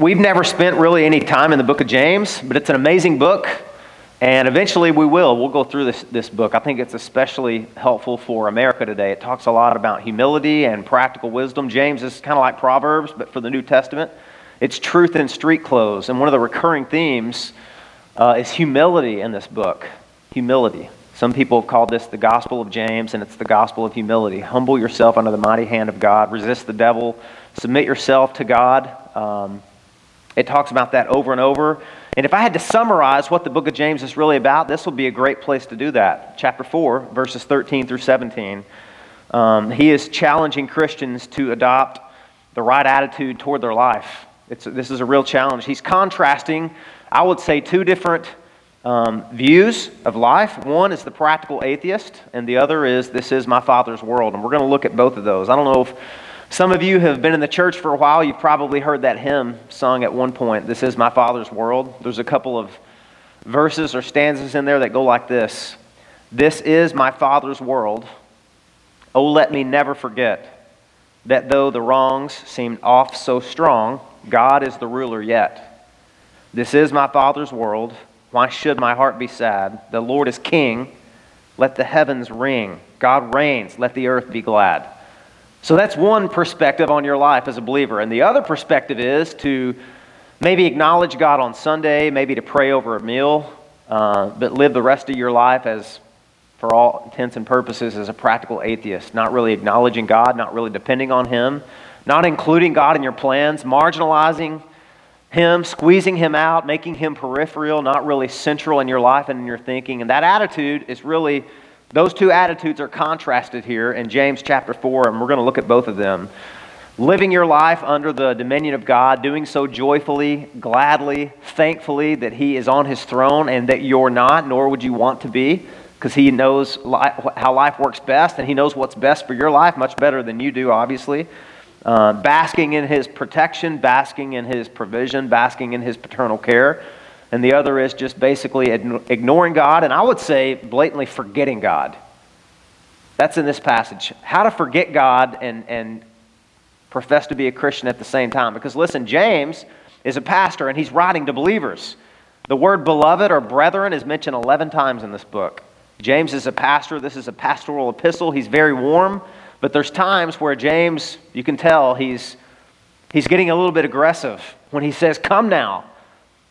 We've never spent really any time in the book of James, but it's an amazing book, and eventually we will. We'll go through this, this book. I think it's especially helpful for America today. It talks a lot about humility and practical wisdom. James is kind of like Proverbs, but for the New Testament. It's truth in street clothes, and one of the recurring themes uh, is humility in this book. Humility. Some people have called this the Gospel of James, and it's the Gospel of humility. Humble yourself under the mighty hand of God, resist the devil, submit yourself to God. Um, it talks about that over and over. And if I had to summarize what the book of James is really about, this would be a great place to do that. Chapter 4, verses 13 through 17. Um, he is challenging Christians to adopt the right attitude toward their life. It's, this is a real challenge. He's contrasting, I would say, two different um, views of life. One is the practical atheist, and the other is this is my Father's world. And we're going to look at both of those. I don't know if some of you have been in the church for a while. You've probably heard that hymn sung at one point This is my Father's world. There's a couple of verses or stanzas in there that go like this This is my Father's world. Oh, let me never forget that though the wrongs seemed oft so strong, God is the ruler yet. This is my Father's world. Why should my heart be sad? The Lord is king. Let the heavens ring. God reigns. Let the earth be glad. So that's one perspective on your life as a believer. And the other perspective is to maybe acknowledge God on Sunday, maybe to pray over a meal, uh, but live the rest of your life as, for all intents and purposes, as a practical atheist, not really acknowledging God, not really depending on Him, not including God in your plans, marginalizing Him, squeezing Him out, making Him peripheral, not really central in your life and in your thinking. And that attitude is really those two attitudes are contrasted here in James chapter 4, and we're going to look at both of them. Living your life under the dominion of God, doing so joyfully, gladly, thankfully that He is on His throne and that you're not, nor would you want to be, because He knows li- how life works best and He knows what's best for your life much better than you do, obviously. Uh, basking in His protection, basking in His provision, basking in His paternal care and the other is just basically ignoring God, and I would say blatantly forgetting God. That's in this passage. How to forget God and, and profess to be a Christian at the same time. Because listen, James is a pastor and he's writing to believers. The word beloved or brethren is mentioned 11 times in this book. James is a pastor. This is a pastoral epistle. He's very warm, but there's times where James, you can tell, he's, he's getting a little bit aggressive when he says, Come now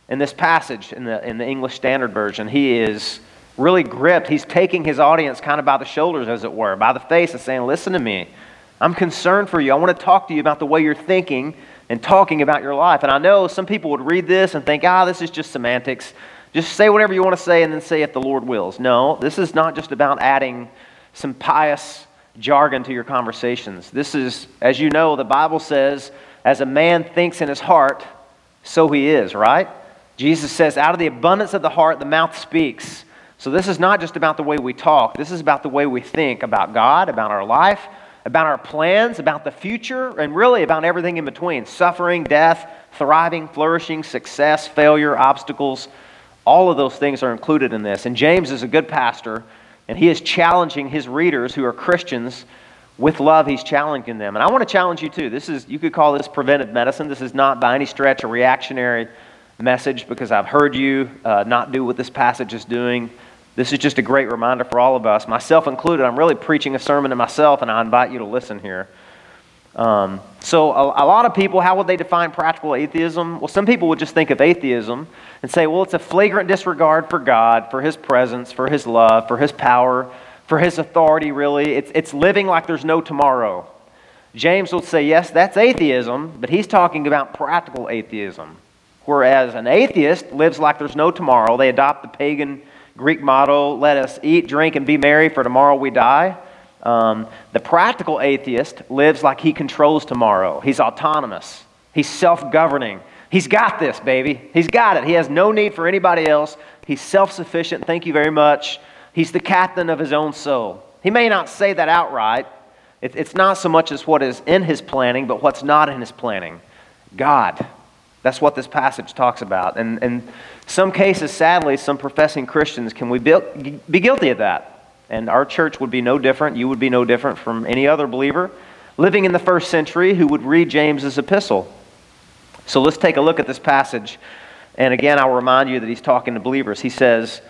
in this passage in the, in the English Standard Version, he is really gripped. He's taking his audience kind of by the shoulders, as it were, by the face, and saying, Listen to me. I'm concerned for you. I want to talk to you about the way you're thinking and talking about your life. And I know some people would read this and think, ah, this is just semantics. Just say whatever you want to say and then say if the Lord wills. No, this is not just about adding some pious jargon to your conversations. This is, as you know, the Bible says, as a man thinks in his heart, so he is, right? Jesus says, out of the abundance of the heart, the mouth speaks. So this is not just about the way we talk, this is about the way we think about God, about our life, about our plans, about the future, and really about everything in between suffering, death, thriving, flourishing, success, failure, obstacles. All of those things are included in this. And James is a good pastor, and he is challenging his readers who are Christians with love he's challenging them and i want to challenge you too this is you could call this preventive medicine this is not by any stretch a reactionary message because I've heard you uh, not do what this passage is doing. This is just a great reminder for all of us, myself included. I'm really preaching a sermon to myself, and I invite you to listen here. Um, so, a, a, lot of people, how would they define practical atheism? Well, some people would just think of atheism and say, well, it's a flagrant disregard for God, for His presence, for His love, for His power, for His authority, really. It's, it's living like there's no tomorrow. James will say, yes, that's atheism, but he's talking about practical atheism. Whereas an atheist lives like there's no tomorrow. They adopt the pagan Greek motto, let us eat, drink, and be merry, for tomorrow we die. Um, the practical atheist lives like he controls tomorrow. He's autonomous, he's self governing. He's got this, baby. He's got it. He has no need for anybody else. He's self sufficient. Thank you very much. He's the captain of his own soul. He may not say that outright. It's not so much as what is in his planning, but what's not in his planning. God. That's what this passage talks about. And in some cases, sadly, some professing Christians can we be guilty of that. And our church would be no different. You would be no different from any other believer living in the first century who would read James's epistle. So let's take a look at this passage. And again, I'll remind you that he's talking to believers. He says,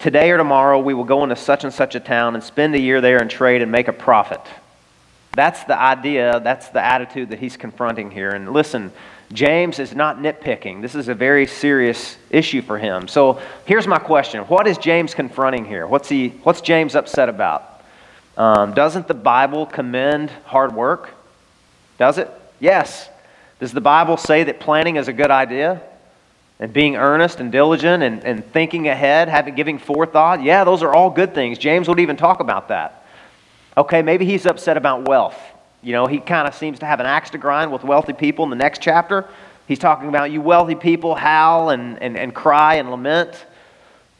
Today or tomorrow, we will go into such and such a town and spend a year there and trade and make a profit. That's the idea, that's the attitude that he's confronting here. And listen, James is not nitpicking. This is a very serious issue for him. So here's my question What is James confronting here? What's, he, what's James upset about? Um, doesn't the Bible commend hard work? Does it? Yes. Does the Bible say that planning is a good idea? and being earnest and diligent and, and thinking ahead, having giving forethought. Yeah, those are all good things. James would even talk about that. Okay, maybe he's upset about wealth. You know, he kind of seems to have an axe to grind with wealthy people in the next chapter. He's talking about you wealthy people howl and, and, and cry and lament.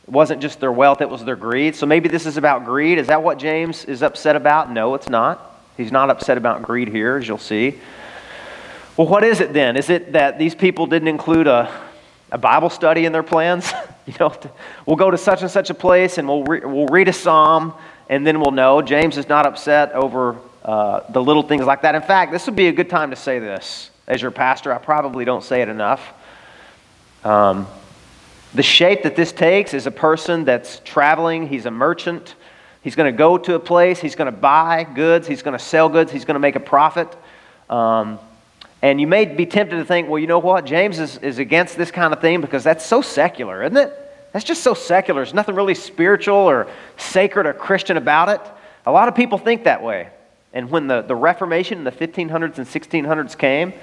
It wasn't just their wealth, it was their greed. So maybe this is about greed. Is that what James is upset about? No, it's not. He's not upset about greed here, as you'll see. Well, what is it then? Is it that these people didn't include a, a Bible study in their plans. you know, we'll go to such and such a place and we'll, re- we'll read a psalm and then we'll know. James is not upset over uh, the little things like that. In fact, this would be a good time to say this. As your pastor, I probably don't say it enough. Um, the shape that this takes is a person that's traveling, he's a merchant. He's going to go to a place, he's going to buy goods, he's going to sell goods, he's going to make a profit. Um, and you may be tempted to think, well, you know what? James is, is against this kind of thing because that's so secular, isn't it? That's just so secular. There's nothing really spiritual or sacred or Christian about it. A lot of people think that way. And when the, the Reformation in the 1500s and 1600s came,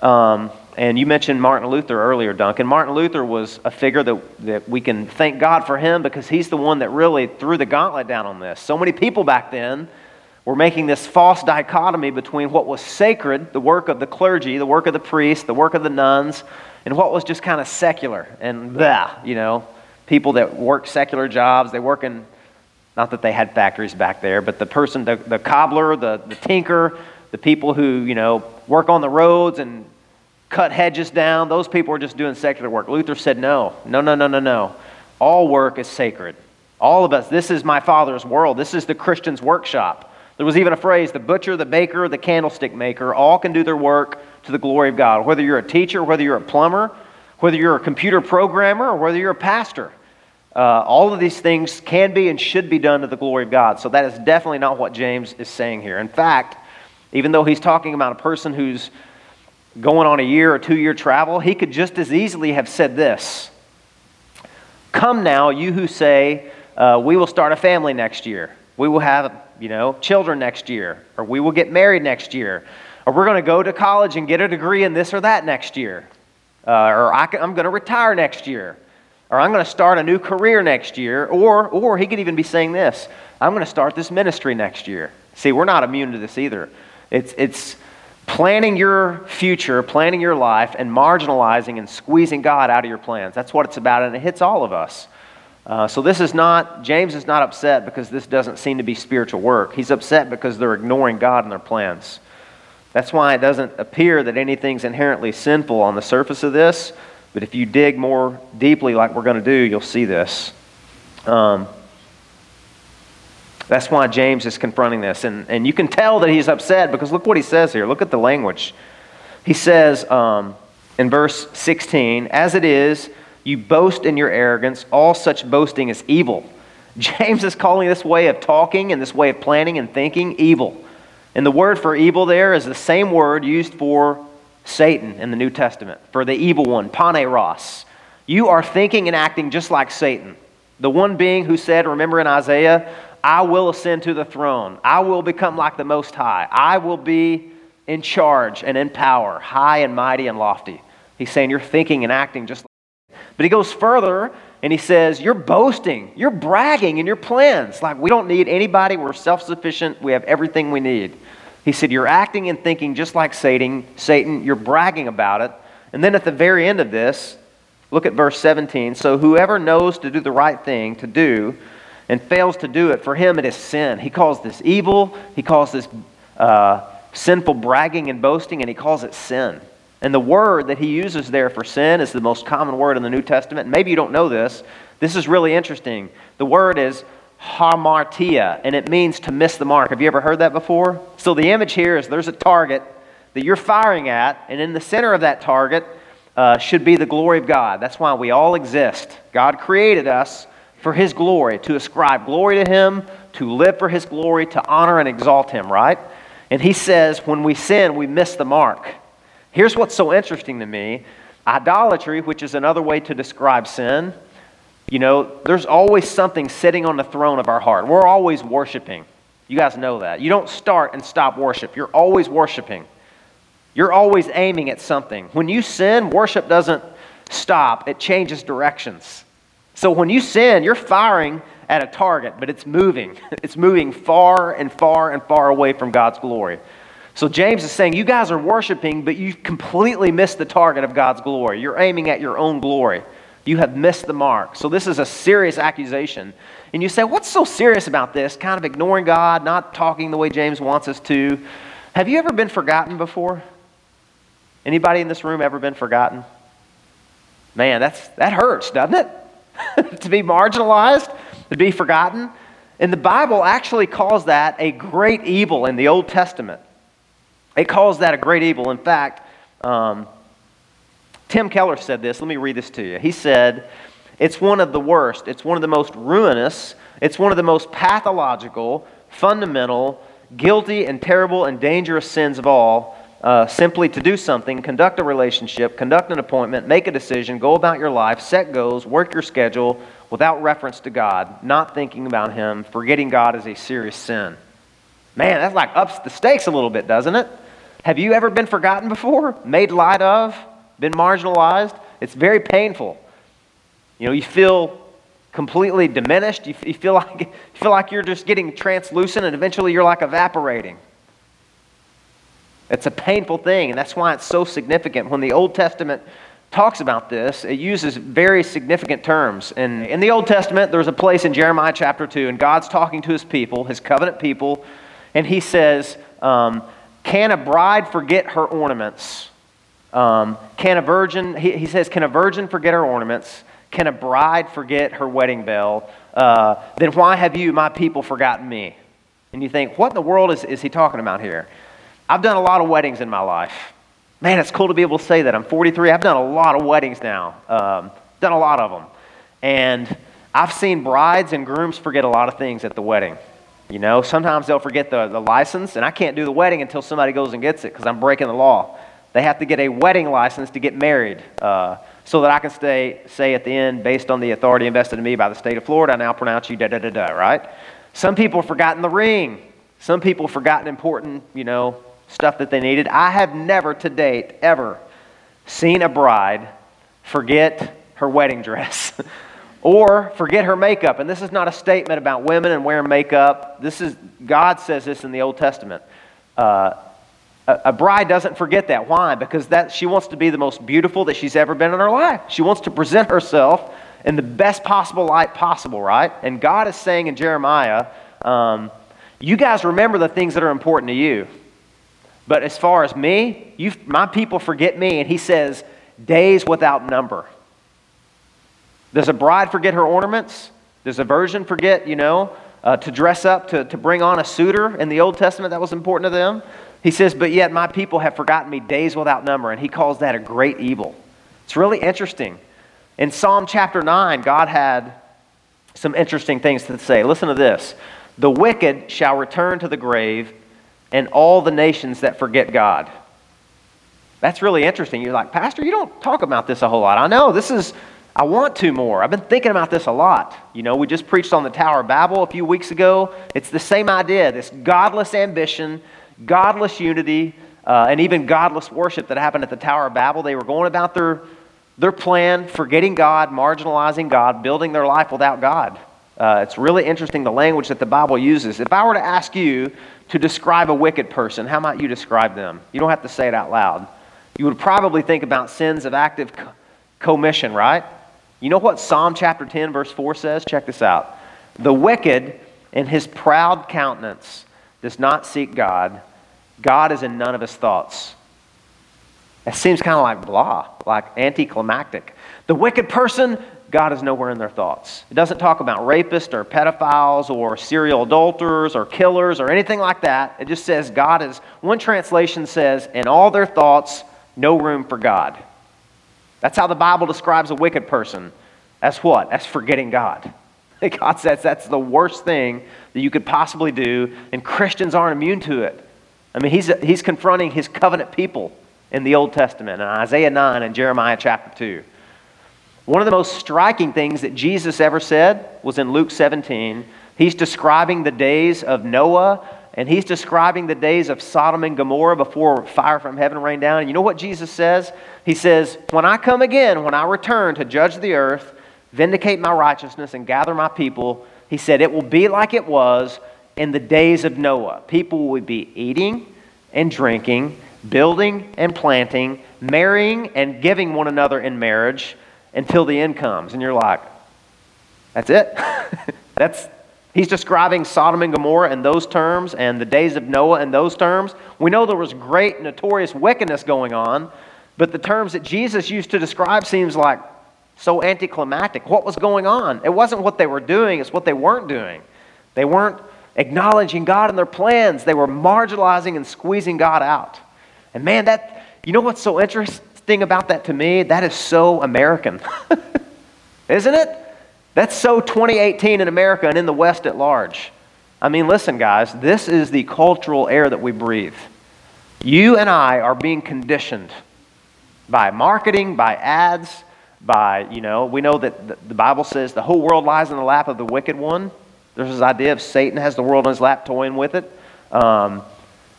um, and you mentioned Martin Luther earlier, Duncan. Martin Luther was a figure that, that we can thank God for him because he's the one that really threw the gauntlet down on this. So many people back then we're making this false dichotomy between what was sacred, the work of the clergy, the work of the priests, the work of the nuns, and what was just kind of secular and blah, you know, people that work secular jobs, they work in, not that they had factories back there, but the person, the, the cobbler, the, the tinker, the people who, you know, work on the roads and cut hedges down, those people are just doing secular work. Luther said, no, no, no, no, no, no. All work is sacred. All of us, this is my Father's world. This is the Christian's workshop. There was even a phrase the butcher, the baker, the candlestick maker, all can do their work to the glory of God. Whether you're a teacher, whether you're a plumber, whether you're a computer programmer, or whether you're a pastor, uh, all of these things can be and should be done to the glory of God. So that is definitely not what James is saying here. In fact, even though he's talking about a person who's going on a year or two year travel, he could just as easily have said this Come now, you who say, uh, We will start a family next year. We will have you know, children next year, or we will get married next year, or we're going to go to college and get a degree in this or that next year, uh, or I am going to retire next year, or I'm going to start a new career next year, or, or he could even be saying this I'm going to start this ministry next year. See, we're not immune to this either. It's, it's planning your future, planning your life, and marginalizing and squeezing God out of your plans. That's what it's about, and it hits all of us. Uh, so this is not, James is not upset because this doesn't seem to be spiritual work. He's upset because they're ignoring God and their plans. That's why it doesn't appear that anything's inherently sinful on the surface of this, but if you dig more deeply, like we're going to do, you'll see this. Um, that's why James is confronting this. And, and you can tell that he's upset because look what he says here. Look at the language. He says um, in verse 16, As it is, you boast in your arrogance. All such boasting is evil. James is calling this way of talking and this way of planning and thinking evil. And the word for evil there is the same word used for Satan in the New Testament, for the evil one, poneros. You are thinking and acting just like Satan, the one being who said, remember in Isaiah, I will ascend to the throne. I will become like the Most High. I will be in charge and in power, high and mighty and lofty. He's saying you're thinking and acting just like but he goes further and he says, You're boasting, you're bragging in your plans. Like, we don't need anybody, we're self sufficient, we have everything we need. He said, You're acting and thinking just like Satan. Satan, you're bragging about it. And then at the very end of this, look at verse 17. So whoever knows to do the right thing to do and fails to do it, for him it is sin. He calls this evil, he calls this uh, sinful bragging and boasting, and he calls it sin. And the word that he uses there for sin is the most common word in the New Testament. Maybe you don't know this. This is really interesting. The word is hamartia, and it means to miss the mark. Have you ever heard that before? So the image here is there's a target, that you're firing at, and in the center of that target uh, should be the glory of God. That's why we all exist. God created us for His glory, to ascribe glory to Him, to live for His glory, to honor and exalt Him, right? And He says when we sin, we miss the mark. Here's what's so interesting to me idolatry, which is another way to describe sin. You know, there's always something sitting on the throne of our heart. We're always worshiping. You guys know that. You don't start and stop worship, you're always worshiping. You're always aiming at something. When you sin, worship doesn't stop, it changes directions. So when you sin, you're firing at a target, but it's moving. It's moving far and far and far away from God's glory. So James is saying, You guys are worshiping, but you've completely missed the target of God's glory. You're aiming at your own glory. You have missed the mark. So this is a serious accusation. And you say, What's so serious about this? Kind of ignoring God, not talking the way James wants us to. Have you ever been forgotten before? Anybody in this room ever been forgotten? Man, that's, that hurts, doesn't it? to be marginalized, to be forgotten. And the Bible actually calls that a great evil in the Old Testament. It calls that a great evil. In fact, um, Tim Keller said this. Let me read this to you. He said, It's one of the worst, it's one of the most ruinous, it's one of the most pathological, fundamental, guilty, and terrible and dangerous sins of all. Uh, simply to do something, conduct a relationship, conduct an appointment, make a decision, go about your life, set goals, work your schedule without reference to God, not thinking about Him, forgetting God is a serious sin. Man, that's like ups the stakes a little bit, doesn't it? Have you ever been forgotten before? Made light of? Been marginalized? It's very painful. You know, you feel completely diminished. You, you, feel like, you feel like you're just getting translucent and eventually you're like evaporating. It's a painful thing, and that's why it's so significant. When the Old Testament talks about this, it uses very significant terms. And in the Old Testament, there's a place in Jeremiah chapter 2, and God's talking to his people, his covenant people, and he says, um, can a bride forget her ornaments? Um, can a virgin, he, he, says, can a virgin forget her ornaments? Can a bride forget her wedding bell? Uh, then why have you, my people, forgotten me? And you think, what in the world is, is he talking about here? I've done a lot of weddings in my life. Man, it's cool to be able to say that. I'm 43. I've done a lot of weddings now, um, done a lot of them. And I've seen brides and grooms forget a lot of things at the wedding. You know, sometimes they'll forget the, the license, and I can't do the wedding until somebody goes and gets it because I'm breaking the law. They have to get a wedding license to get married uh, so that I can stay, say at the end, based on the authority invested in me by the state of Florida, I now pronounce you da da da da, right? Some people have forgotten the ring. Some people have forgotten important, you know, stuff that they needed. I have never to date ever seen a bride forget her wedding dress. Or forget her makeup. And this is not a statement about women and wearing makeup. This is, God says this in the Old Testament. Uh, a, bride doesn't forget that. Why? Because that, she wants to be the most beautiful that she's ever been in her life. She wants to present herself in the best possible light possible, right? And God is saying in Jeremiah, um, you guys remember the things that are important to you. But as far as me, you, my people forget me. And he says, days without number. Does a bride forget her ornaments? Does a virgin forget, you know, uh, to dress up, to, to bring on a suitor in the Old Testament? That was important to them. He says, But yet my people have forgotten me days without number, and he calls that a great evil. It's really interesting. In Psalm chapter 9, God had some interesting things to say. Listen to this The wicked shall return to the grave, and all the nations that forget God. That's really interesting. You're like, Pastor, you don't talk about this a whole lot. I know this is I want to more. I've been thinking about this a lot. You know, we just preached on the Tower of Babel a few weeks ago. It's the same idea this godless ambition, godless unity, uh, and even godless worship that happened at the Tower of Babel. They were going about their, their plan, forgetting God, marginalizing God, building their life without God. Uh, it's really interesting the language that the Bible uses. If I were to ask you to describe a wicked person, how might you describe them? You don't have to say it out loud. You would probably think about sins of active commission, right? You know what Psalm chapter 10, verse 4 says? Check this out. The wicked in his proud countenance does not seek God. God is in none of his thoughts. It seems kind of like blah, like anticlimactic. The wicked person God is nowhere in their thoughts. It doesn't talk about rapists or pedophiles or serial adulterers or killers or anything like that. It just says God is, one translation says, in all their thoughts, no room for God. That's how the Bible describes a wicked person. As what? As forgetting God. God says that's the worst thing that you could possibly do, and Christians aren't immune to it. I mean, he's, he's confronting his covenant people in the Old Testament, in Isaiah 9 and Jeremiah chapter 2. One of the most striking things that Jesus ever said was in Luke 17. He's describing the days of Noah, and he's describing the days of Sodom and Gomorrah before fire from heaven rained down. And you know what Jesus says? He says, When I come again, when I return to judge the earth, vindicate my righteousness, and gather my people, he said, It will be like it was in the days of Noah. People would be eating and drinking, building and planting, marrying and giving one another in marriage until the end comes. And you're like, that's it? that's He's describing Sodom and Gomorrah in those terms and the days of Noah in those terms. We know there was great notorious wickedness going on, but the terms that Jesus used to describe seems like so anticlimactic. What was going on? It wasn't what they were doing, it's what they weren't doing. They weren't acknowledging God and their plans. They were marginalizing and squeezing God out. And man, that, you know what's so interesting about that to me? That is so American. Isn't it? That's so 2018 in America and in the West at large. I mean, listen, guys, this is the cultural air that we breathe. You and I are being conditioned by marketing, by ads, by, you know, we know that the Bible says the whole world lies in the lap of the wicked one. There's this idea of Satan has the world on his lap toying with it. Um,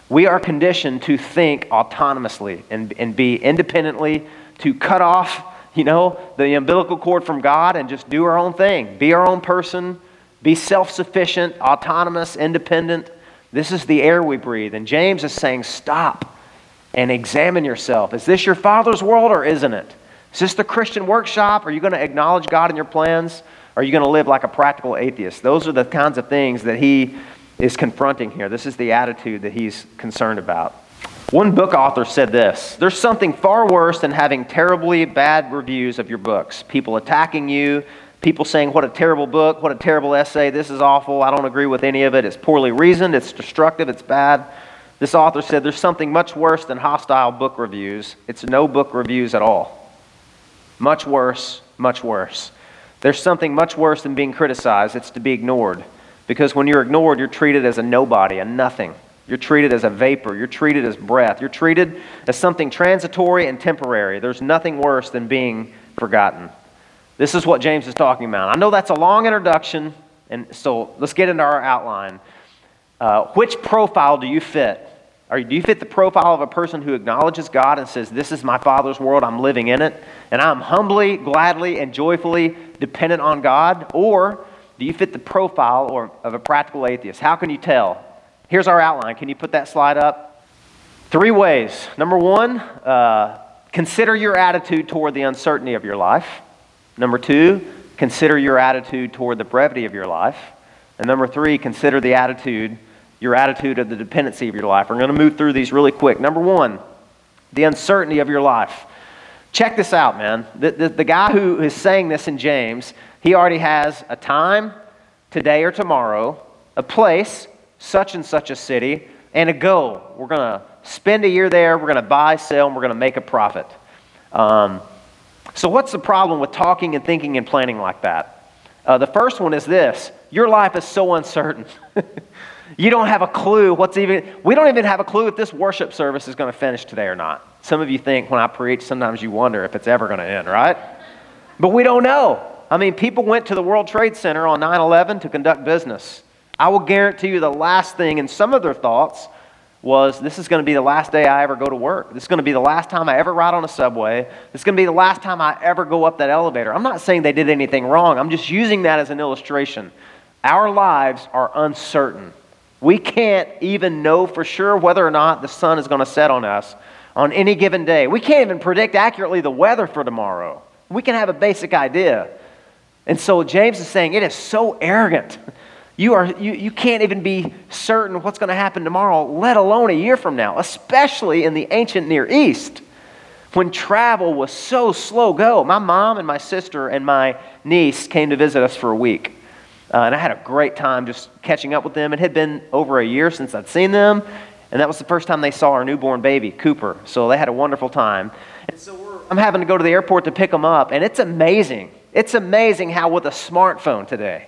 we are conditioned to think autonomously and, and be independently, to cut off, you know, the umbilical cord from God and just do our own thing, be our own person, be self sufficient, autonomous, independent. This is the air we breathe. And James is saying, stop and examine yourself. Is this your father's world or isn't it? Is this the Christian workshop? Are you going to acknowledge God in your plans? Are you going to live like a practical atheist? Those are the kinds of things that he is confronting here. This is the attitude that he's concerned about. One book author said this There's something far worse than having terribly bad reviews of your books. People attacking you, people saying, What a terrible book, what a terrible essay, this is awful, I don't agree with any of it, it's poorly reasoned, it's destructive, it's bad. This author said, There's something much worse than hostile book reviews. It's no book reviews at all. Much worse, much worse. There's something much worse than being criticized. It's to be ignored. Because when you're ignored, you're treated as a nobody, a nothing. You're treated as a vapor. You're treated as breath. You're treated as something transitory and temporary. There's nothing worse than being forgotten. This is what James is talking about. I know that's a long introduction, and so let's get into our outline. Uh, which profile do you fit? Do you fit the profile of a person who acknowledges God and says, This is my Father's world, I'm living in it, and I'm humbly, gladly, and joyfully dependent on God? Or do you fit the profile or, of a practical atheist? How can you tell? Here's our outline. Can you put that slide up? Three ways. Number one, uh, consider your attitude toward the uncertainty of your life. Number two, consider your attitude toward the brevity of your life. And number three, consider the attitude your attitude of the dependency of your life. We're going to move through these really quick. Number one, the uncertainty of your life. Check this out, man. The, the, the, guy who is saying this in James, he already has a time, today or tomorrow, a place, such and such a city, and a goal. We're going to spend a year there, we're going to buy, sell, and we're going to make a profit. Um, so, what's the problem with talking and thinking and planning like that? Uh, the first one is this your life is so uncertain. You don't have a clue what's even, we don't even have a clue if this worship service is going to finish today or not. Some of you think when I preach, sometimes you wonder if it's ever going to end, right? But we don't know. I mean, people went to the World Trade Center on 9 11 to conduct business. I will guarantee you the last thing in some of their thoughts was this is going to be the last day I ever go to work. This is going to be the last time I ever ride on a subway. This is going to be the last time I ever go up that elevator. I'm not saying they did anything wrong. I'm just using that as an illustration. Our lives are uncertain. We can't even know for sure whether or not the sun is going to set on us on any given day. We can't even predict accurately the weather for tomorrow. We can have a basic idea. And so James is saying it is so arrogant. You, are, you, you can't even be certain what's going to happen tomorrow, let alone a year from now, especially in the ancient Near East. when travel was so slow go. My mom and my sister and my niece came to visit us for a week. Uh, and I had a great time just catching up with them. It had been over a year since I'd seen them, and that was the first time they saw our newborn baby, Cooper. So they had a wonderful time. And so I'm having to go to the airport to pick them up, and it's amazing. It's amazing how, with a smartphone today,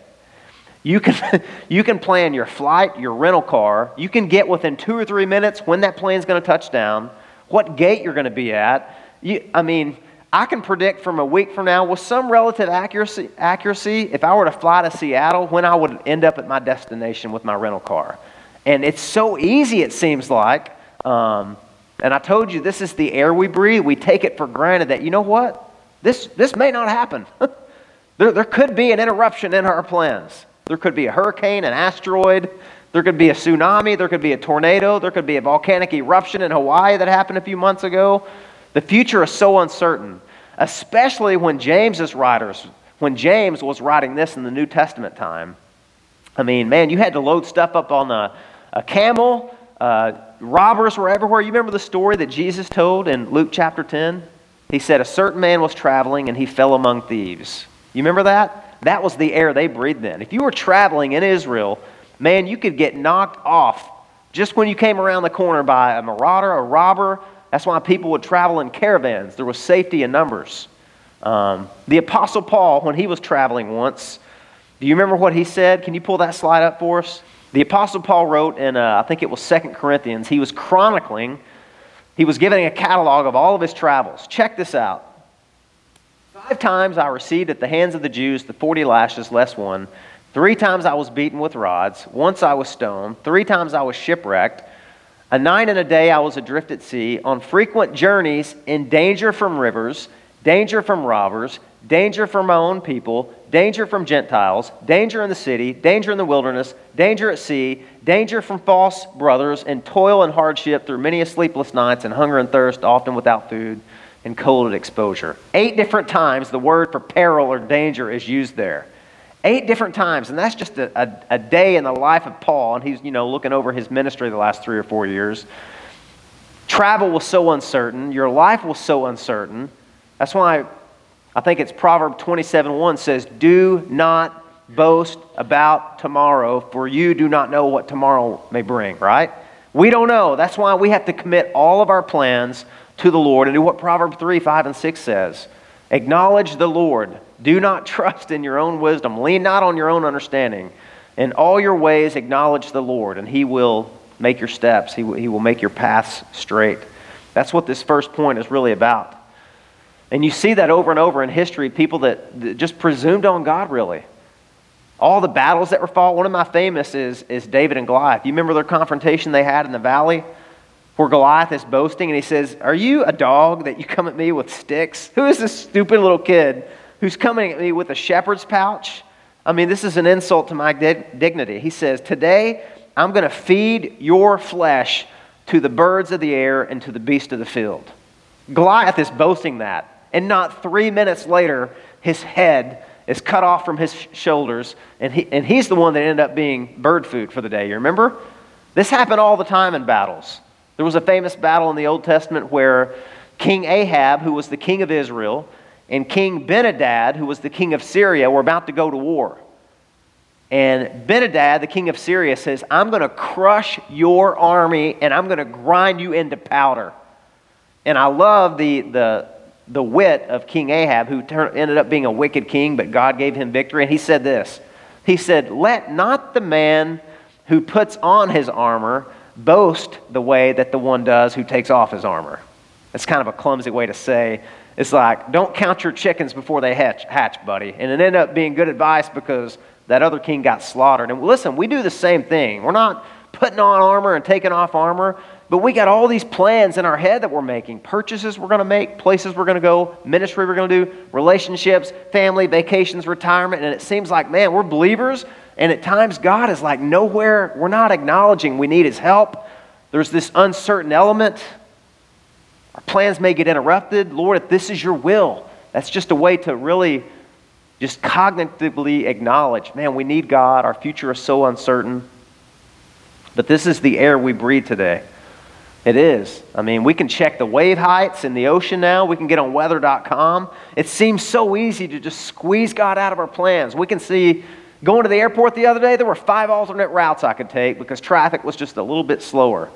you can, you can plan your flight, your rental car. You can get within two or three minutes when that plane's going to touch down what gate you're going to be at. You, I mean, I can predict from a week from now with some relative accuracy, accuracy if I were to fly to Seattle when I would end up at my destination with my rental car. And it's so easy, it seems like. Um, and I told you, this is the air we breathe. We take it for granted that, you know what? This, this may not happen. there, there could be an interruption in our plans. There could be a hurricane, an asteroid, there could be a tsunami, there could be a tornado, there could be a volcanic eruption in Hawaii that happened a few months ago. The future is so uncertain, especially when James's writers, when James was writing this in the New Testament time. I mean, man, you had to load stuff up on a, a camel. Uh, robbers were everywhere. You remember the story that Jesus told in Luke chapter 10? He said, A certain man was traveling and he fell among thieves. You remember that? That was the air they breathed in. If you were traveling in Israel, man, you could get knocked off just when you came around the corner by a marauder, a robber. That's why people would travel in caravans. There was safety in numbers. Um, the Apostle Paul, when he was traveling once, do you remember what he said? Can you pull that slide up for us? The Apostle Paul wrote in, uh, I think it was Second Corinthians, he was chronicling, he was giving a catalog of all of his travels. Check this out. Five times I received at the hands of the Jews the 40 lashes less one. Three times I was beaten with rods. Once I was stoned. Three times I was shipwrecked. A night and a day I was adrift at sea, on frequent journeys, in danger from rivers, danger from robbers, danger from my own people, danger from Gentiles, danger in the city, danger in the wilderness, danger at sea, danger from false brothers, and toil and hardship through many a sleepless nights, and hunger and thirst, often without food, and cold and exposure. Eight different times the word for peril or danger is used there. Eight different times, and that's just a, a, a, day in the life of Paul, and he's, you know, looking over his ministry the last three or four years. Travel was so uncertain. Your life was so uncertain. That's why I think it's Proverb 27 1 says, Do not boast about tomorrow, for you do not know what tomorrow may bring, right? We don't know. That's why we have to commit all of our plans to the Lord and do what Proverb 3, 5, and 6 says. Acknowledge the Lord do not trust in your own wisdom. Lean not on your own understanding. In all your ways, acknowledge the Lord, and He will make your steps, He will, he will make your paths straight. That's what this first point is really about. And you see that over and over in history, people that, that just presumed on God, really. All the battles that were fought, one of my famous is, is David and Goliath. You remember their confrontation they had in the valley? Where Goliath is boasting and he says, Are you a dog that you come at me with sticks? Who is this stupid little kid who's coming at me with a shepherd's pouch. I mean, this is an insult to my dignity. He says, Today I'm going to feed your flesh to the birds of the air and to the beasts of the field. Goliath is boasting that. And not three minutes later, his head is cut off from his shoulders, and, he, and he's the one that ended up being bird food for the day. You remember? This happened all the time in battles. There was a famous battle in the Old Testament where King Ahab, who was the king of Israel, and King Ben-Hadad, who was the king of Syria, were about to go to war. And Ben-Hadad, the king of Syria, says, I'm going to crush your army and I'm going to grind you into powder. And I love the, the, the wit of King Ahab, who turned, ended up being a wicked king, but God gave him victory. And he said this He said, Let not the man who puts on his armor boast the way that the one does who takes off his armor. That's kind of a clumsy way to say it's like, don't count your chickens before they hatch, hatch, buddy. And it ended up being good advice because that other king got slaughtered. And listen, we do the same thing. We're not putting on armor and taking off armor, but we got all these plans in our head that we're making purchases we're going to make, places we're going to go, ministry we're going to do, relationships, family, vacations, retirement. And it seems like, man, we're believers. And at times, God is like nowhere, we're not acknowledging we need his help. There's this uncertain element. Our plans may get interrupted. Lord, if this is your will, that's just a way to really just cognitively acknowledge man, we need God. Our future is so uncertain. But this is the air we breathe today. It is. I mean, we can check the wave heights in the ocean now. We can get on weather.com. It seems so easy to just squeeze God out of our plans. We can see going to the airport the other day, there were five alternate routes I could take because traffic was just a little bit slower.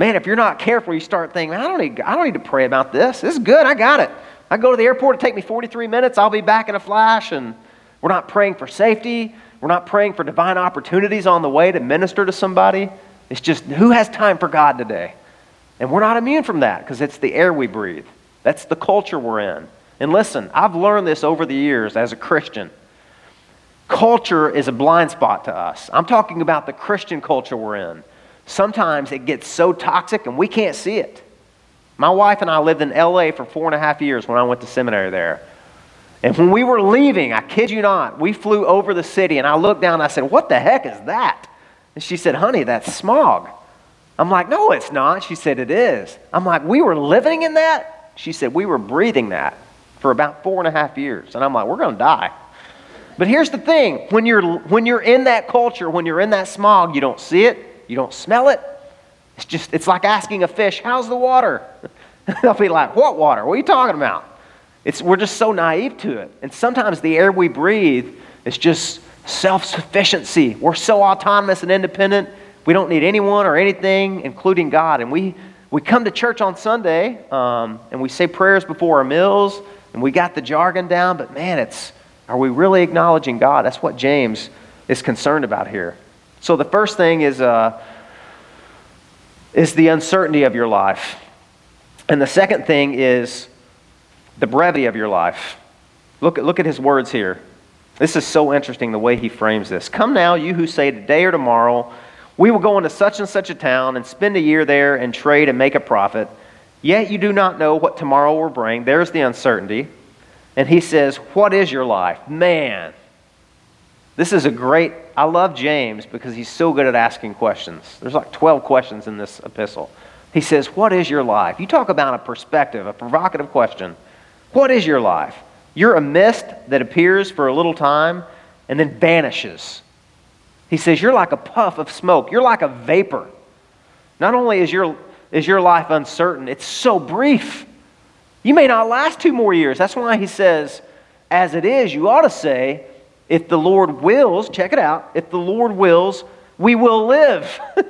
Man, if you're not careful, you start thinking, I don't need, I don't need to pray about this. This is good. I got it. I go to the airport, it take me 43 minutes. I'll be back in a flash. And we're not praying for safety. We're not praying for divine opportunities on the way to minister to somebody. It's just who has time for God today? And we're not immune from that because it's the air we breathe. That's the culture we're in. And listen, I've learned this over the years as a Christian. Culture is a blind spot to us. I'm talking about the Christian culture we're in. Sometimes it gets so toxic and we can't see it. My wife and I lived in LA for four and a half years when I went to seminary there. And when we were leaving, I kid you not, we flew over the city and I looked down and I said, What the heck is that? And she said, Honey, that's smog. I'm like, No, it's not. She said, It is. I'm like, We were living in that? She said, We were breathing that for about four and a half years. And I'm like, We're going to die. But here's the thing when you're, when you're in that culture, when you're in that smog, you don't see it, you don't smell it. It's just, it's like asking a fish, How's the water? They'll be like, What water? What are you talking about? It's, we're just so naive to it. And sometimes the air we breathe is just self sufficiency. We're so autonomous and independent. We don't need anyone or anything, including God. And we, we come to church on Sunday um, and we say prayers before our meals and we got the jargon down, but man, it's are we really acknowledging God? That's what James is concerned about here. So the first thing is, uh, is the uncertainty of your life. And the second thing is the brevity of your life. Look, look at his words here. This is so interesting the way he frames this. Come now, you who say today or tomorrow, we will go into such and such a town and spend a year there and trade and make a profit. Yet you do not know what tomorrow will bring. There's the uncertainty. And he says, What is your life? Man, this is a great, I love James because he's so good at asking questions. There's like 12 questions in this epistle. He says, What is your life? You talk about a perspective, a provocative question. What is your life? You're a mist that appears for a little time and then vanishes. He says, You're like a puff of smoke. You're like a vapor. Not only is your, is your life uncertain, it's so brief. You may not last two more years. That's why he says, As it is, you ought to say, If the Lord wills, check it out, if the Lord wills, we will live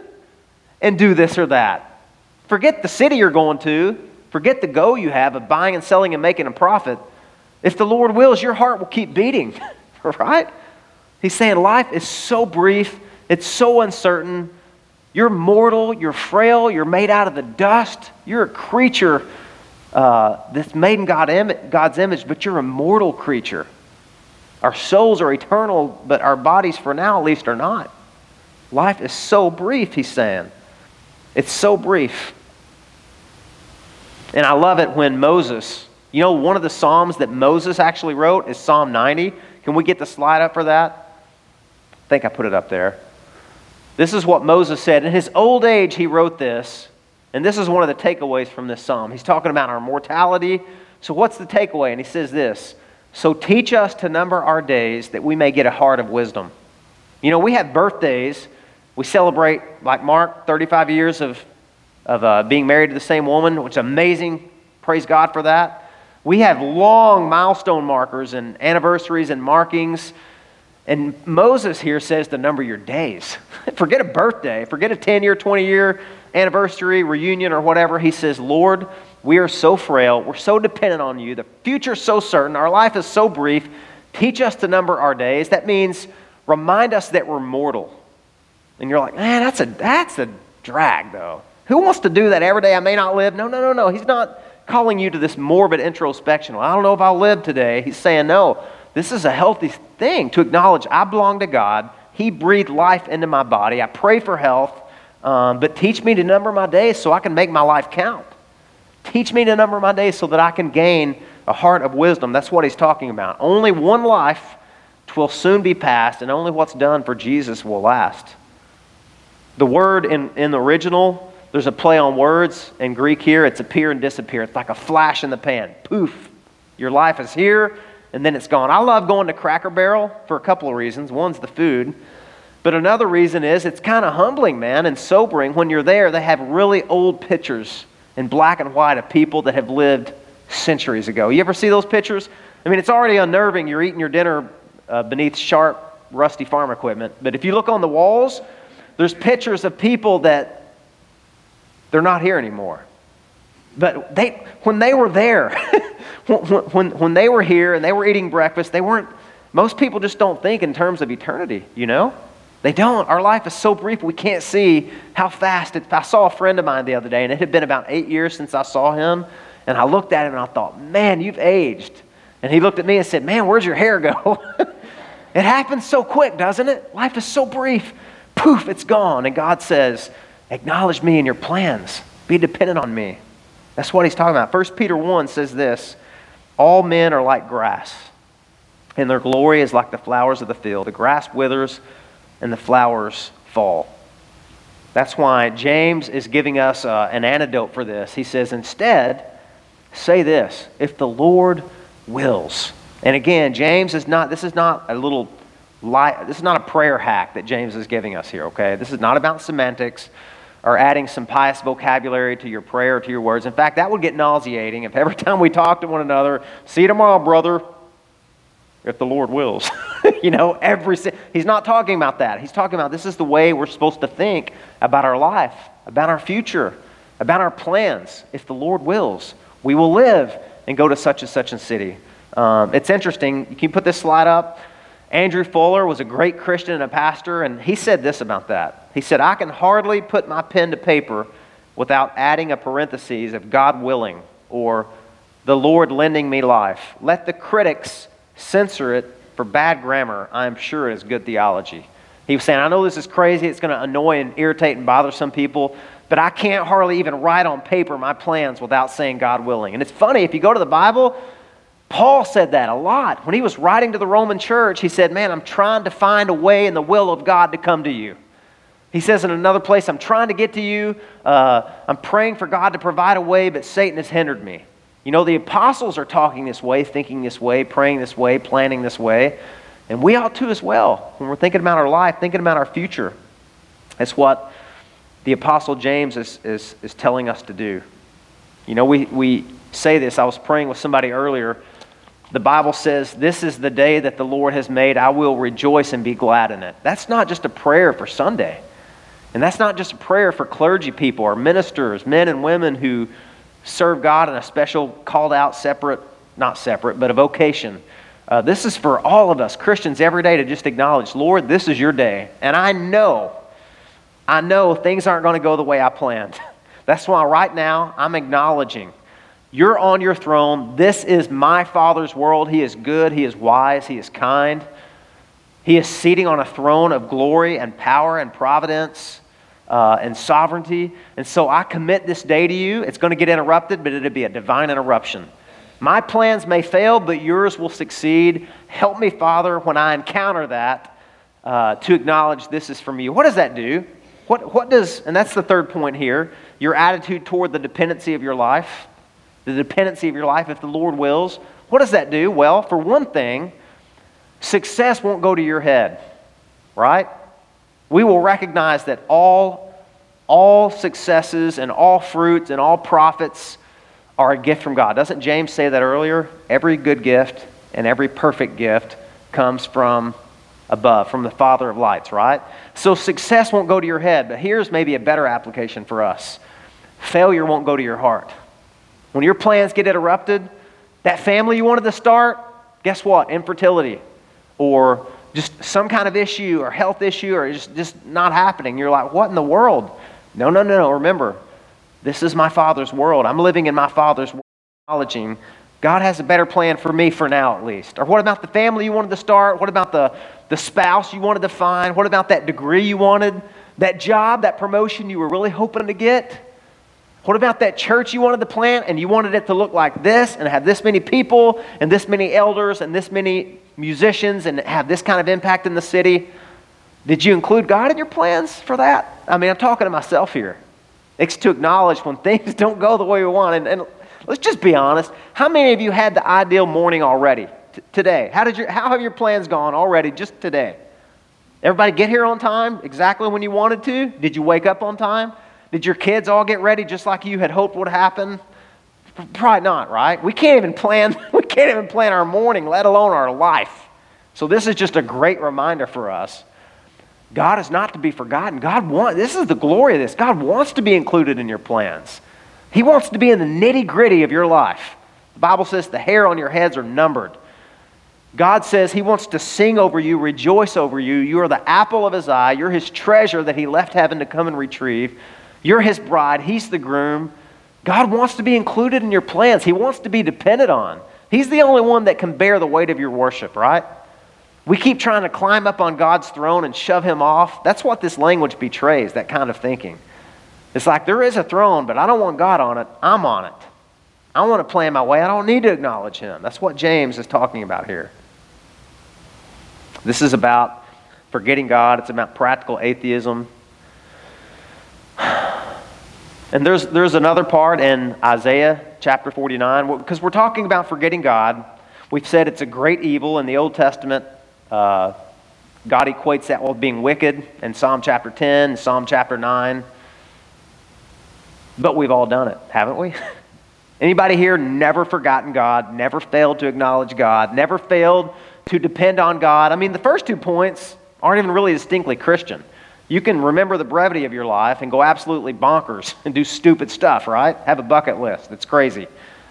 and do this or that. Forget the city you're going to, forget the goal you have of buying and selling and making a profit. If the Lord wills, your heart will keep beating, right? He's saying life is so brief, it's so uncertain. You're mortal, you're frail, you're made out of the dust, you're a creature uh, that's made in God Im- God's image, but you're a mortal creature. Our souls are eternal, but our bodies, for now at least, are not. Life is so brief, he's saying. It's so brief. And I love it when Moses, you know, one of the Psalms that Moses actually wrote is Psalm 90. Can we get the slide up for that? I think I put it up there. This is what Moses said. In his old age, he wrote this. And this is one of the takeaways from this psalm. He's talking about our mortality. So, what's the takeaway? And he says this So, teach us to number our days that we may get a heart of wisdom. You know, we have birthdays. We celebrate, like Mark, 35 years of, of uh, being married to the same woman, which is amazing. Praise God for that. We have long milestone markers and anniversaries and markings. And Moses here says to number your days. forget a birthday, forget a 10 year, 20 year anniversary, reunion, or whatever. He says, Lord, we are so frail. We're so dependent on you. The future's so certain. Our life is so brief. Teach us to number our days. That means remind us that we're mortal. And you're like, man, that's a, that's a drag, though. Who wants to do that every day? I may not live. No, no, no, no. He's not calling you to this morbid introspection. Well, I don't know if I'll live today. He's saying, no, this is a healthy thing to acknowledge I belong to God. He breathed life into my body. I pray for health, um, but teach me to number my days so I can make my life count. Teach me to number my days so that I can gain a heart of wisdom. That's what he's talking about. Only one life will soon be past, and only what's done for Jesus will last. The word in, in the original there's a play on words in Greek here. It's appear and disappear. It's like a flash in the pan. Poof. Your life is here and then it's gone. I love going to Cracker Barrel for a couple of reasons. One's the food. But another reason is it's kind of humbling, man, and sobering. When you're there, they have really old pictures in black and white of people that have lived centuries ago. You ever see those pictures? I mean, it's already unnerving. You're eating your dinner uh, beneath sharp, rusty farm equipment. But if you look on the walls, there's pictures of people that they're not here anymore. But they, when they were there, when, when, when they were here and they were eating breakfast, they weren't, most people just don't think in terms of eternity, you know? They don't. Our life is so brief, we can't see how fast it. I saw a friend of mine the other day, and it had been about eight years since I saw him. And I looked at him and I thought, man, you've aged. And he looked at me and said, man, where's your hair go? it happens so quick, doesn't it? Life is so brief. Poof, it's gone. And God says, acknowledge me in your plans, be dependent on me. That's what he's talking about. 1 Peter 1 says this All men are like grass, and their glory is like the flowers of the field. The grass withers and the flowers fall. That's why James is giving us uh, an antidote for this. He says, instead, say this if the Lord wills. And again, James is not, this is not a little, li- this is not a prayer hack that James is giving us here, okay? This is not about semantics or adding some pious vocabulary to your prayer to your words. In fact, that would get nauseating if every time we talk to one another, see you tomorrow, brother, if the Lord wills. you know, every he's not talking about that. He's talking about this is the way we're supposed to think about our life, about our future, about our plans. If the Lord wills, we will live and go to such and such a city. Um, it's interesting. You Can put this slide up? Andrew Fuller was a great Christian and a pastor, and he said this about that. He said, I can hardly put my pen to paper without adding a parenthesis of God willing or the Lord lending me life. Let the critics censor it for bad grammar, I am sure it is good theology. He was saying, I know this is crazy, it's going to annoy and irritate and bother some people, but I can't hardly even write on paper my plans without saying God willing. And it's funny, if you go to the Bible, Paul said that a lot. When he was writing to the Roman church, he said, Man, I'm trying to find a way in the will of God to come to you. He says in another place, I'm trying to get to you. Uh, I'm praying for God to provide a way, but Satan has hindered me. You know, the apostles are talking this way, thinking this way, praying this way, planning this way. And we ought to as well when we're thinking about our life, thinking about our future. That's what the Apostle James is, is, is telling us to do. You know, we, we say this. I was praying with somebody earlier. The Bible says, This is the day that the Lord has made. I will rejoice and be glad in it. That's not just a prayer for Sunday. And that's not just a prayer for clergy people or ministers, men and women who serve God in a special, called out, separate, not separate, but a vocation. Uh, this is for all of us, Christians, every day to just acknowledge, Lord, this is your day. And I know, I know things aren't going to go the way I planned. That's why right now I'm acknowledging you're on your throne. This is my Father's world. He is good, He is wise, He is kind. He is seating on a throne of glory and power and providence uh, and sovereignty. And so I commit this day to you. It's going to get interrupted, but it'll be a divine interruption. My plans may fail, but yours will succeed. Help me, Father, when I encounter that, uh, to acknowledge this is from you. What does that do? What, what does, and that's the third point here, your attitude toward the dependency of your life, the dependency of your life, if the Lord wills. What does that do? Well, for one thing, success won't go to your head, right? We will recognize that all, all successes and all fruits and all profits are a gift from God. Doesn't James say that earlier? Every good gift and every perfect gift comes from above, from the Father of lights, right? So success won't go to your head, but here's maybe a better application for us failure won't go to your heart. When your plans get interrupted, that family you wanted to start, guess what? Infertility or just some kind of issue or health issue or just, just not happening. You're like, what in the world? No, no, no, no. Remember, this is my Father's world. I'm living in my Father's world, acknowledging God has a better plan for me for now, at least. Or what about the family you wanted to start? What about the, the spouse you wanted to find? What about that degree you wanted? That job, that promotion you were really hoping to get? What about that church you wanted to plant and you wanted it to look like this and have this many people and this many elders and this many musicians and have this kind of impact in the city. Did you include God in your plans for that? I mean, I'm talking to myself here. It's to acknowledge when things don't go the way we want. And, and let's just be honest. How many of you had the ideal morning already t- today? How, did your, how have your plans gone already just today? Everybody get here on time exactly when you wanted to? Did you wake up on time? Did your kids all get ready just like you had hoped would happen? Probably not, right? We can't even plan can't even plan our morning, let alone our life. So this is just a great reminder for us. God is not to be forgotten. God wants this is the glory of this. God wants to be included in your plans. He wants to be in the nitty-gritty of your life. The Bible says the hair on your heads are numbered. God says He wants to sing over you, rejoice over you. You are the apple of His eye. You're His treasure that He left heaven to come and retrieve. You're His bride. He's the groom. God wants to be included in your plans, He wants to be depended on. He's the only one that can bear the weight of your worship, right? We keep trying to climb up on God's throne and shove Him off. That's what this language betrays, that kind of thinking. It's like there is a throne, but I don't want God on it. I'm on it. I want to plan my way. I don't need to acknowledge Him. That's what James is talking about here. This is about forgetting God, it's about practical atheism. And there's, there's another part in Isaiah chapter 49, because we're talking about forgetting God. We've said it's a great evil in the Old Testament. Uh, God equates that with being wicked in Psalm chapter 10, Psalm chapter 9. But we've all done it, haven't we? Anybody here never forgotten God, never failed to acknowledge God, never failed to depend on God. I mean, the first two points aren't even really distinctly Christian. You can remember the brevity of your life and go absolutely bonkers and do stupid stuff, right? Have a bucket list. That's crazy.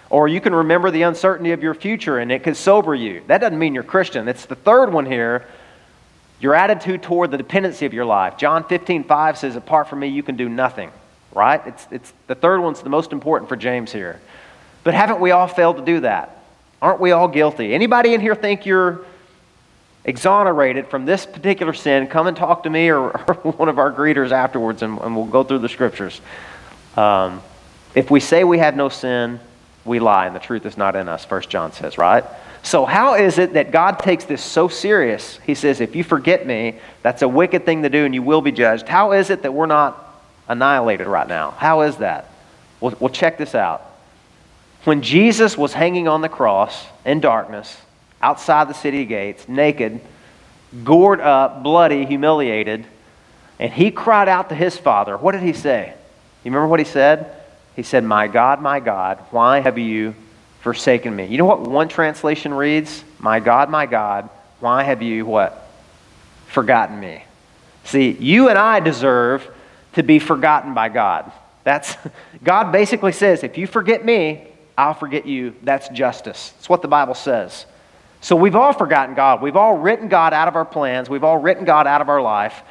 Or you can remember the uncertainty of your future and it could sober you. That doesn't mean you're Christian. It's the third one here your attitude toward the dependency of your life. John 15, 5 says, Apart from me, you can do nothing, right? It's, it's, the third one's the most important for James here. But haven't we all failed to do that? Aren't we all guilty? Anybody in here think you're exonerated from this particular sin? Come and talk to me or, or one of our greeters afterwards, and, and, we'll go through the scriptures. Um, if we say we have no sin, we lie, and the truth is not in us, First John says, right? So, how is it that God takes this so serious? He says, if you forget me, that's a wicked thing to do, and you will be judged. How is it that we're not annihilated right now? How is that? We'll, we'll check this out. When Jesus was hanging on the cross in darkness, outside the city gates, naked, gored up, bloody, humiliated, and he cried out to his father. What did he say? You remember what he said? He said, My God, my God, why have you forsaken me? You know what one translation reads? My God, my God, why have you what? Forgotten me. See, you and I deserve to be forgotten by God. That's God basically says, if you forget me, I'll forget you. That's justice. That's what the Bible says. So we've all forgotten God. We've all written God out of our plans. We've all written God out of our life.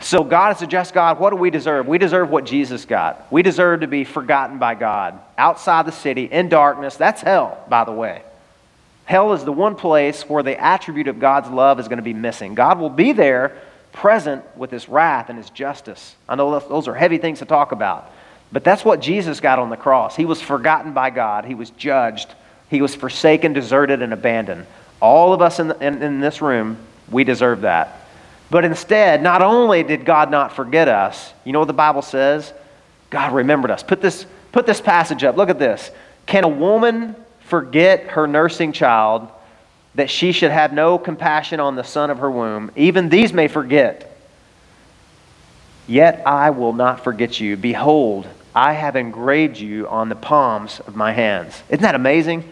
So God is a just God. What do we deserve? We deserve what Jesus got. We deserve to be forgotten by God outside the city in darkness. That's hell, by the way. Hell is the one place where the attribute of God's love is going to be missing. God will be there present with his wrath and his justice. I know those are heavy things to talk about. But that's what Jesus got on the cross. He was forgotten by God, he was judged, he was forsaken, deserted, and abandoned. All of us in, the, in, in this room, we deserve that. But instead, not only did God not forget us, you know what the Bible says? God remembered us. Put this, put this passage up. Look at this. Can a woman forget her nursing child that she should have no compassion on the son of her womb? Even these may forget. Yet I will not forget you. Behold, I have engraved you on the palms of my hands. Isn't that amazing?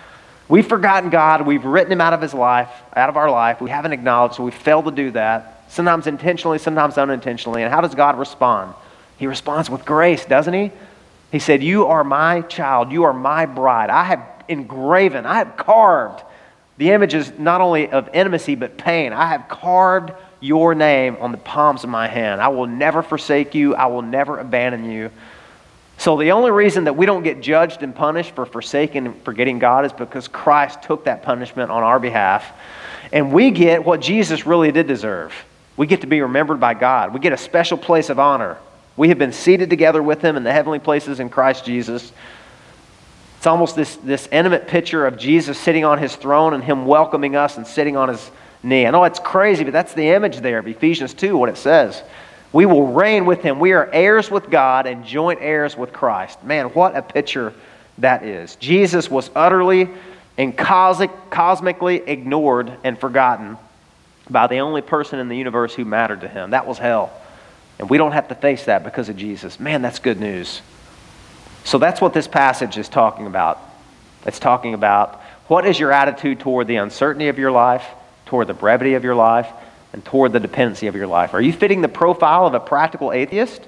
we've forgotten God. We've written him out of his life, out of our life. We haven't acknowledged, so we failed to do that. Sometimes intentionally, sometimes unintentionally. And how does God respond? He responds with grace, doesn't he? He said, You are my child. You are my bride. I have engraven, I have carved the images not only of intimacy but pain. I have carved your name on the palms of my hand. I will never forsake you. I will never abandon you. So the only reason that we don't get judged and punished for forsaking and forgetting God is because Christ took that punishment on our behalf. And we get what Jesus really did deserve. We get to be remembered by God. We get a special place of honor. We have been seated together with him in the heavenly places in Christ Jesus. It's almost this, this intimate picture of Jesus sitting on his throne and him welcoming us and sitting on his knee. I know it's crazy, but that's the image there of Ephesians 2, what it says. We will reign with him. We are heirs with God and joint heirs with Christ. Man, what a picture that is. Jesus was utterly and cosmic, cosmically ignored and forgotten. by the only person in the universe who mattered to him. That was hell. And we don't have to face that because of Jesus. Man, that's good news. So that's what this passage is talking about. It's talking about what is your attitude toward the uncertainty of your life, toward the brevity of your life, and toward the dependency of your life. Are you fitting the profile of a practical atheist?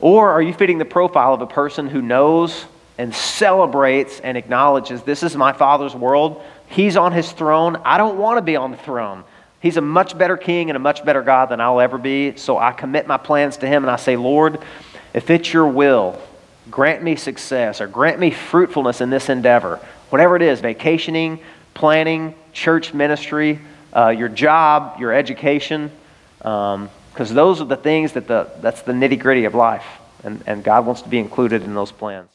Or are you fitting the profile of a person who knows and celebrates and acknowledges this is my Father's world? He's on his throne. I don't want to be on the throne. He's a much better king and a much better God than I'll ever be. So I commit my plans to him and I say, Lord, if it's your will, grant me success or grant me fruitfulness in this endeavor. Whatever it is vacationing, planning, church ministry, uh, your job, your education. Because um, those are the things that the, that's the nitty gritty of life. And, and God wants to be included in those plans.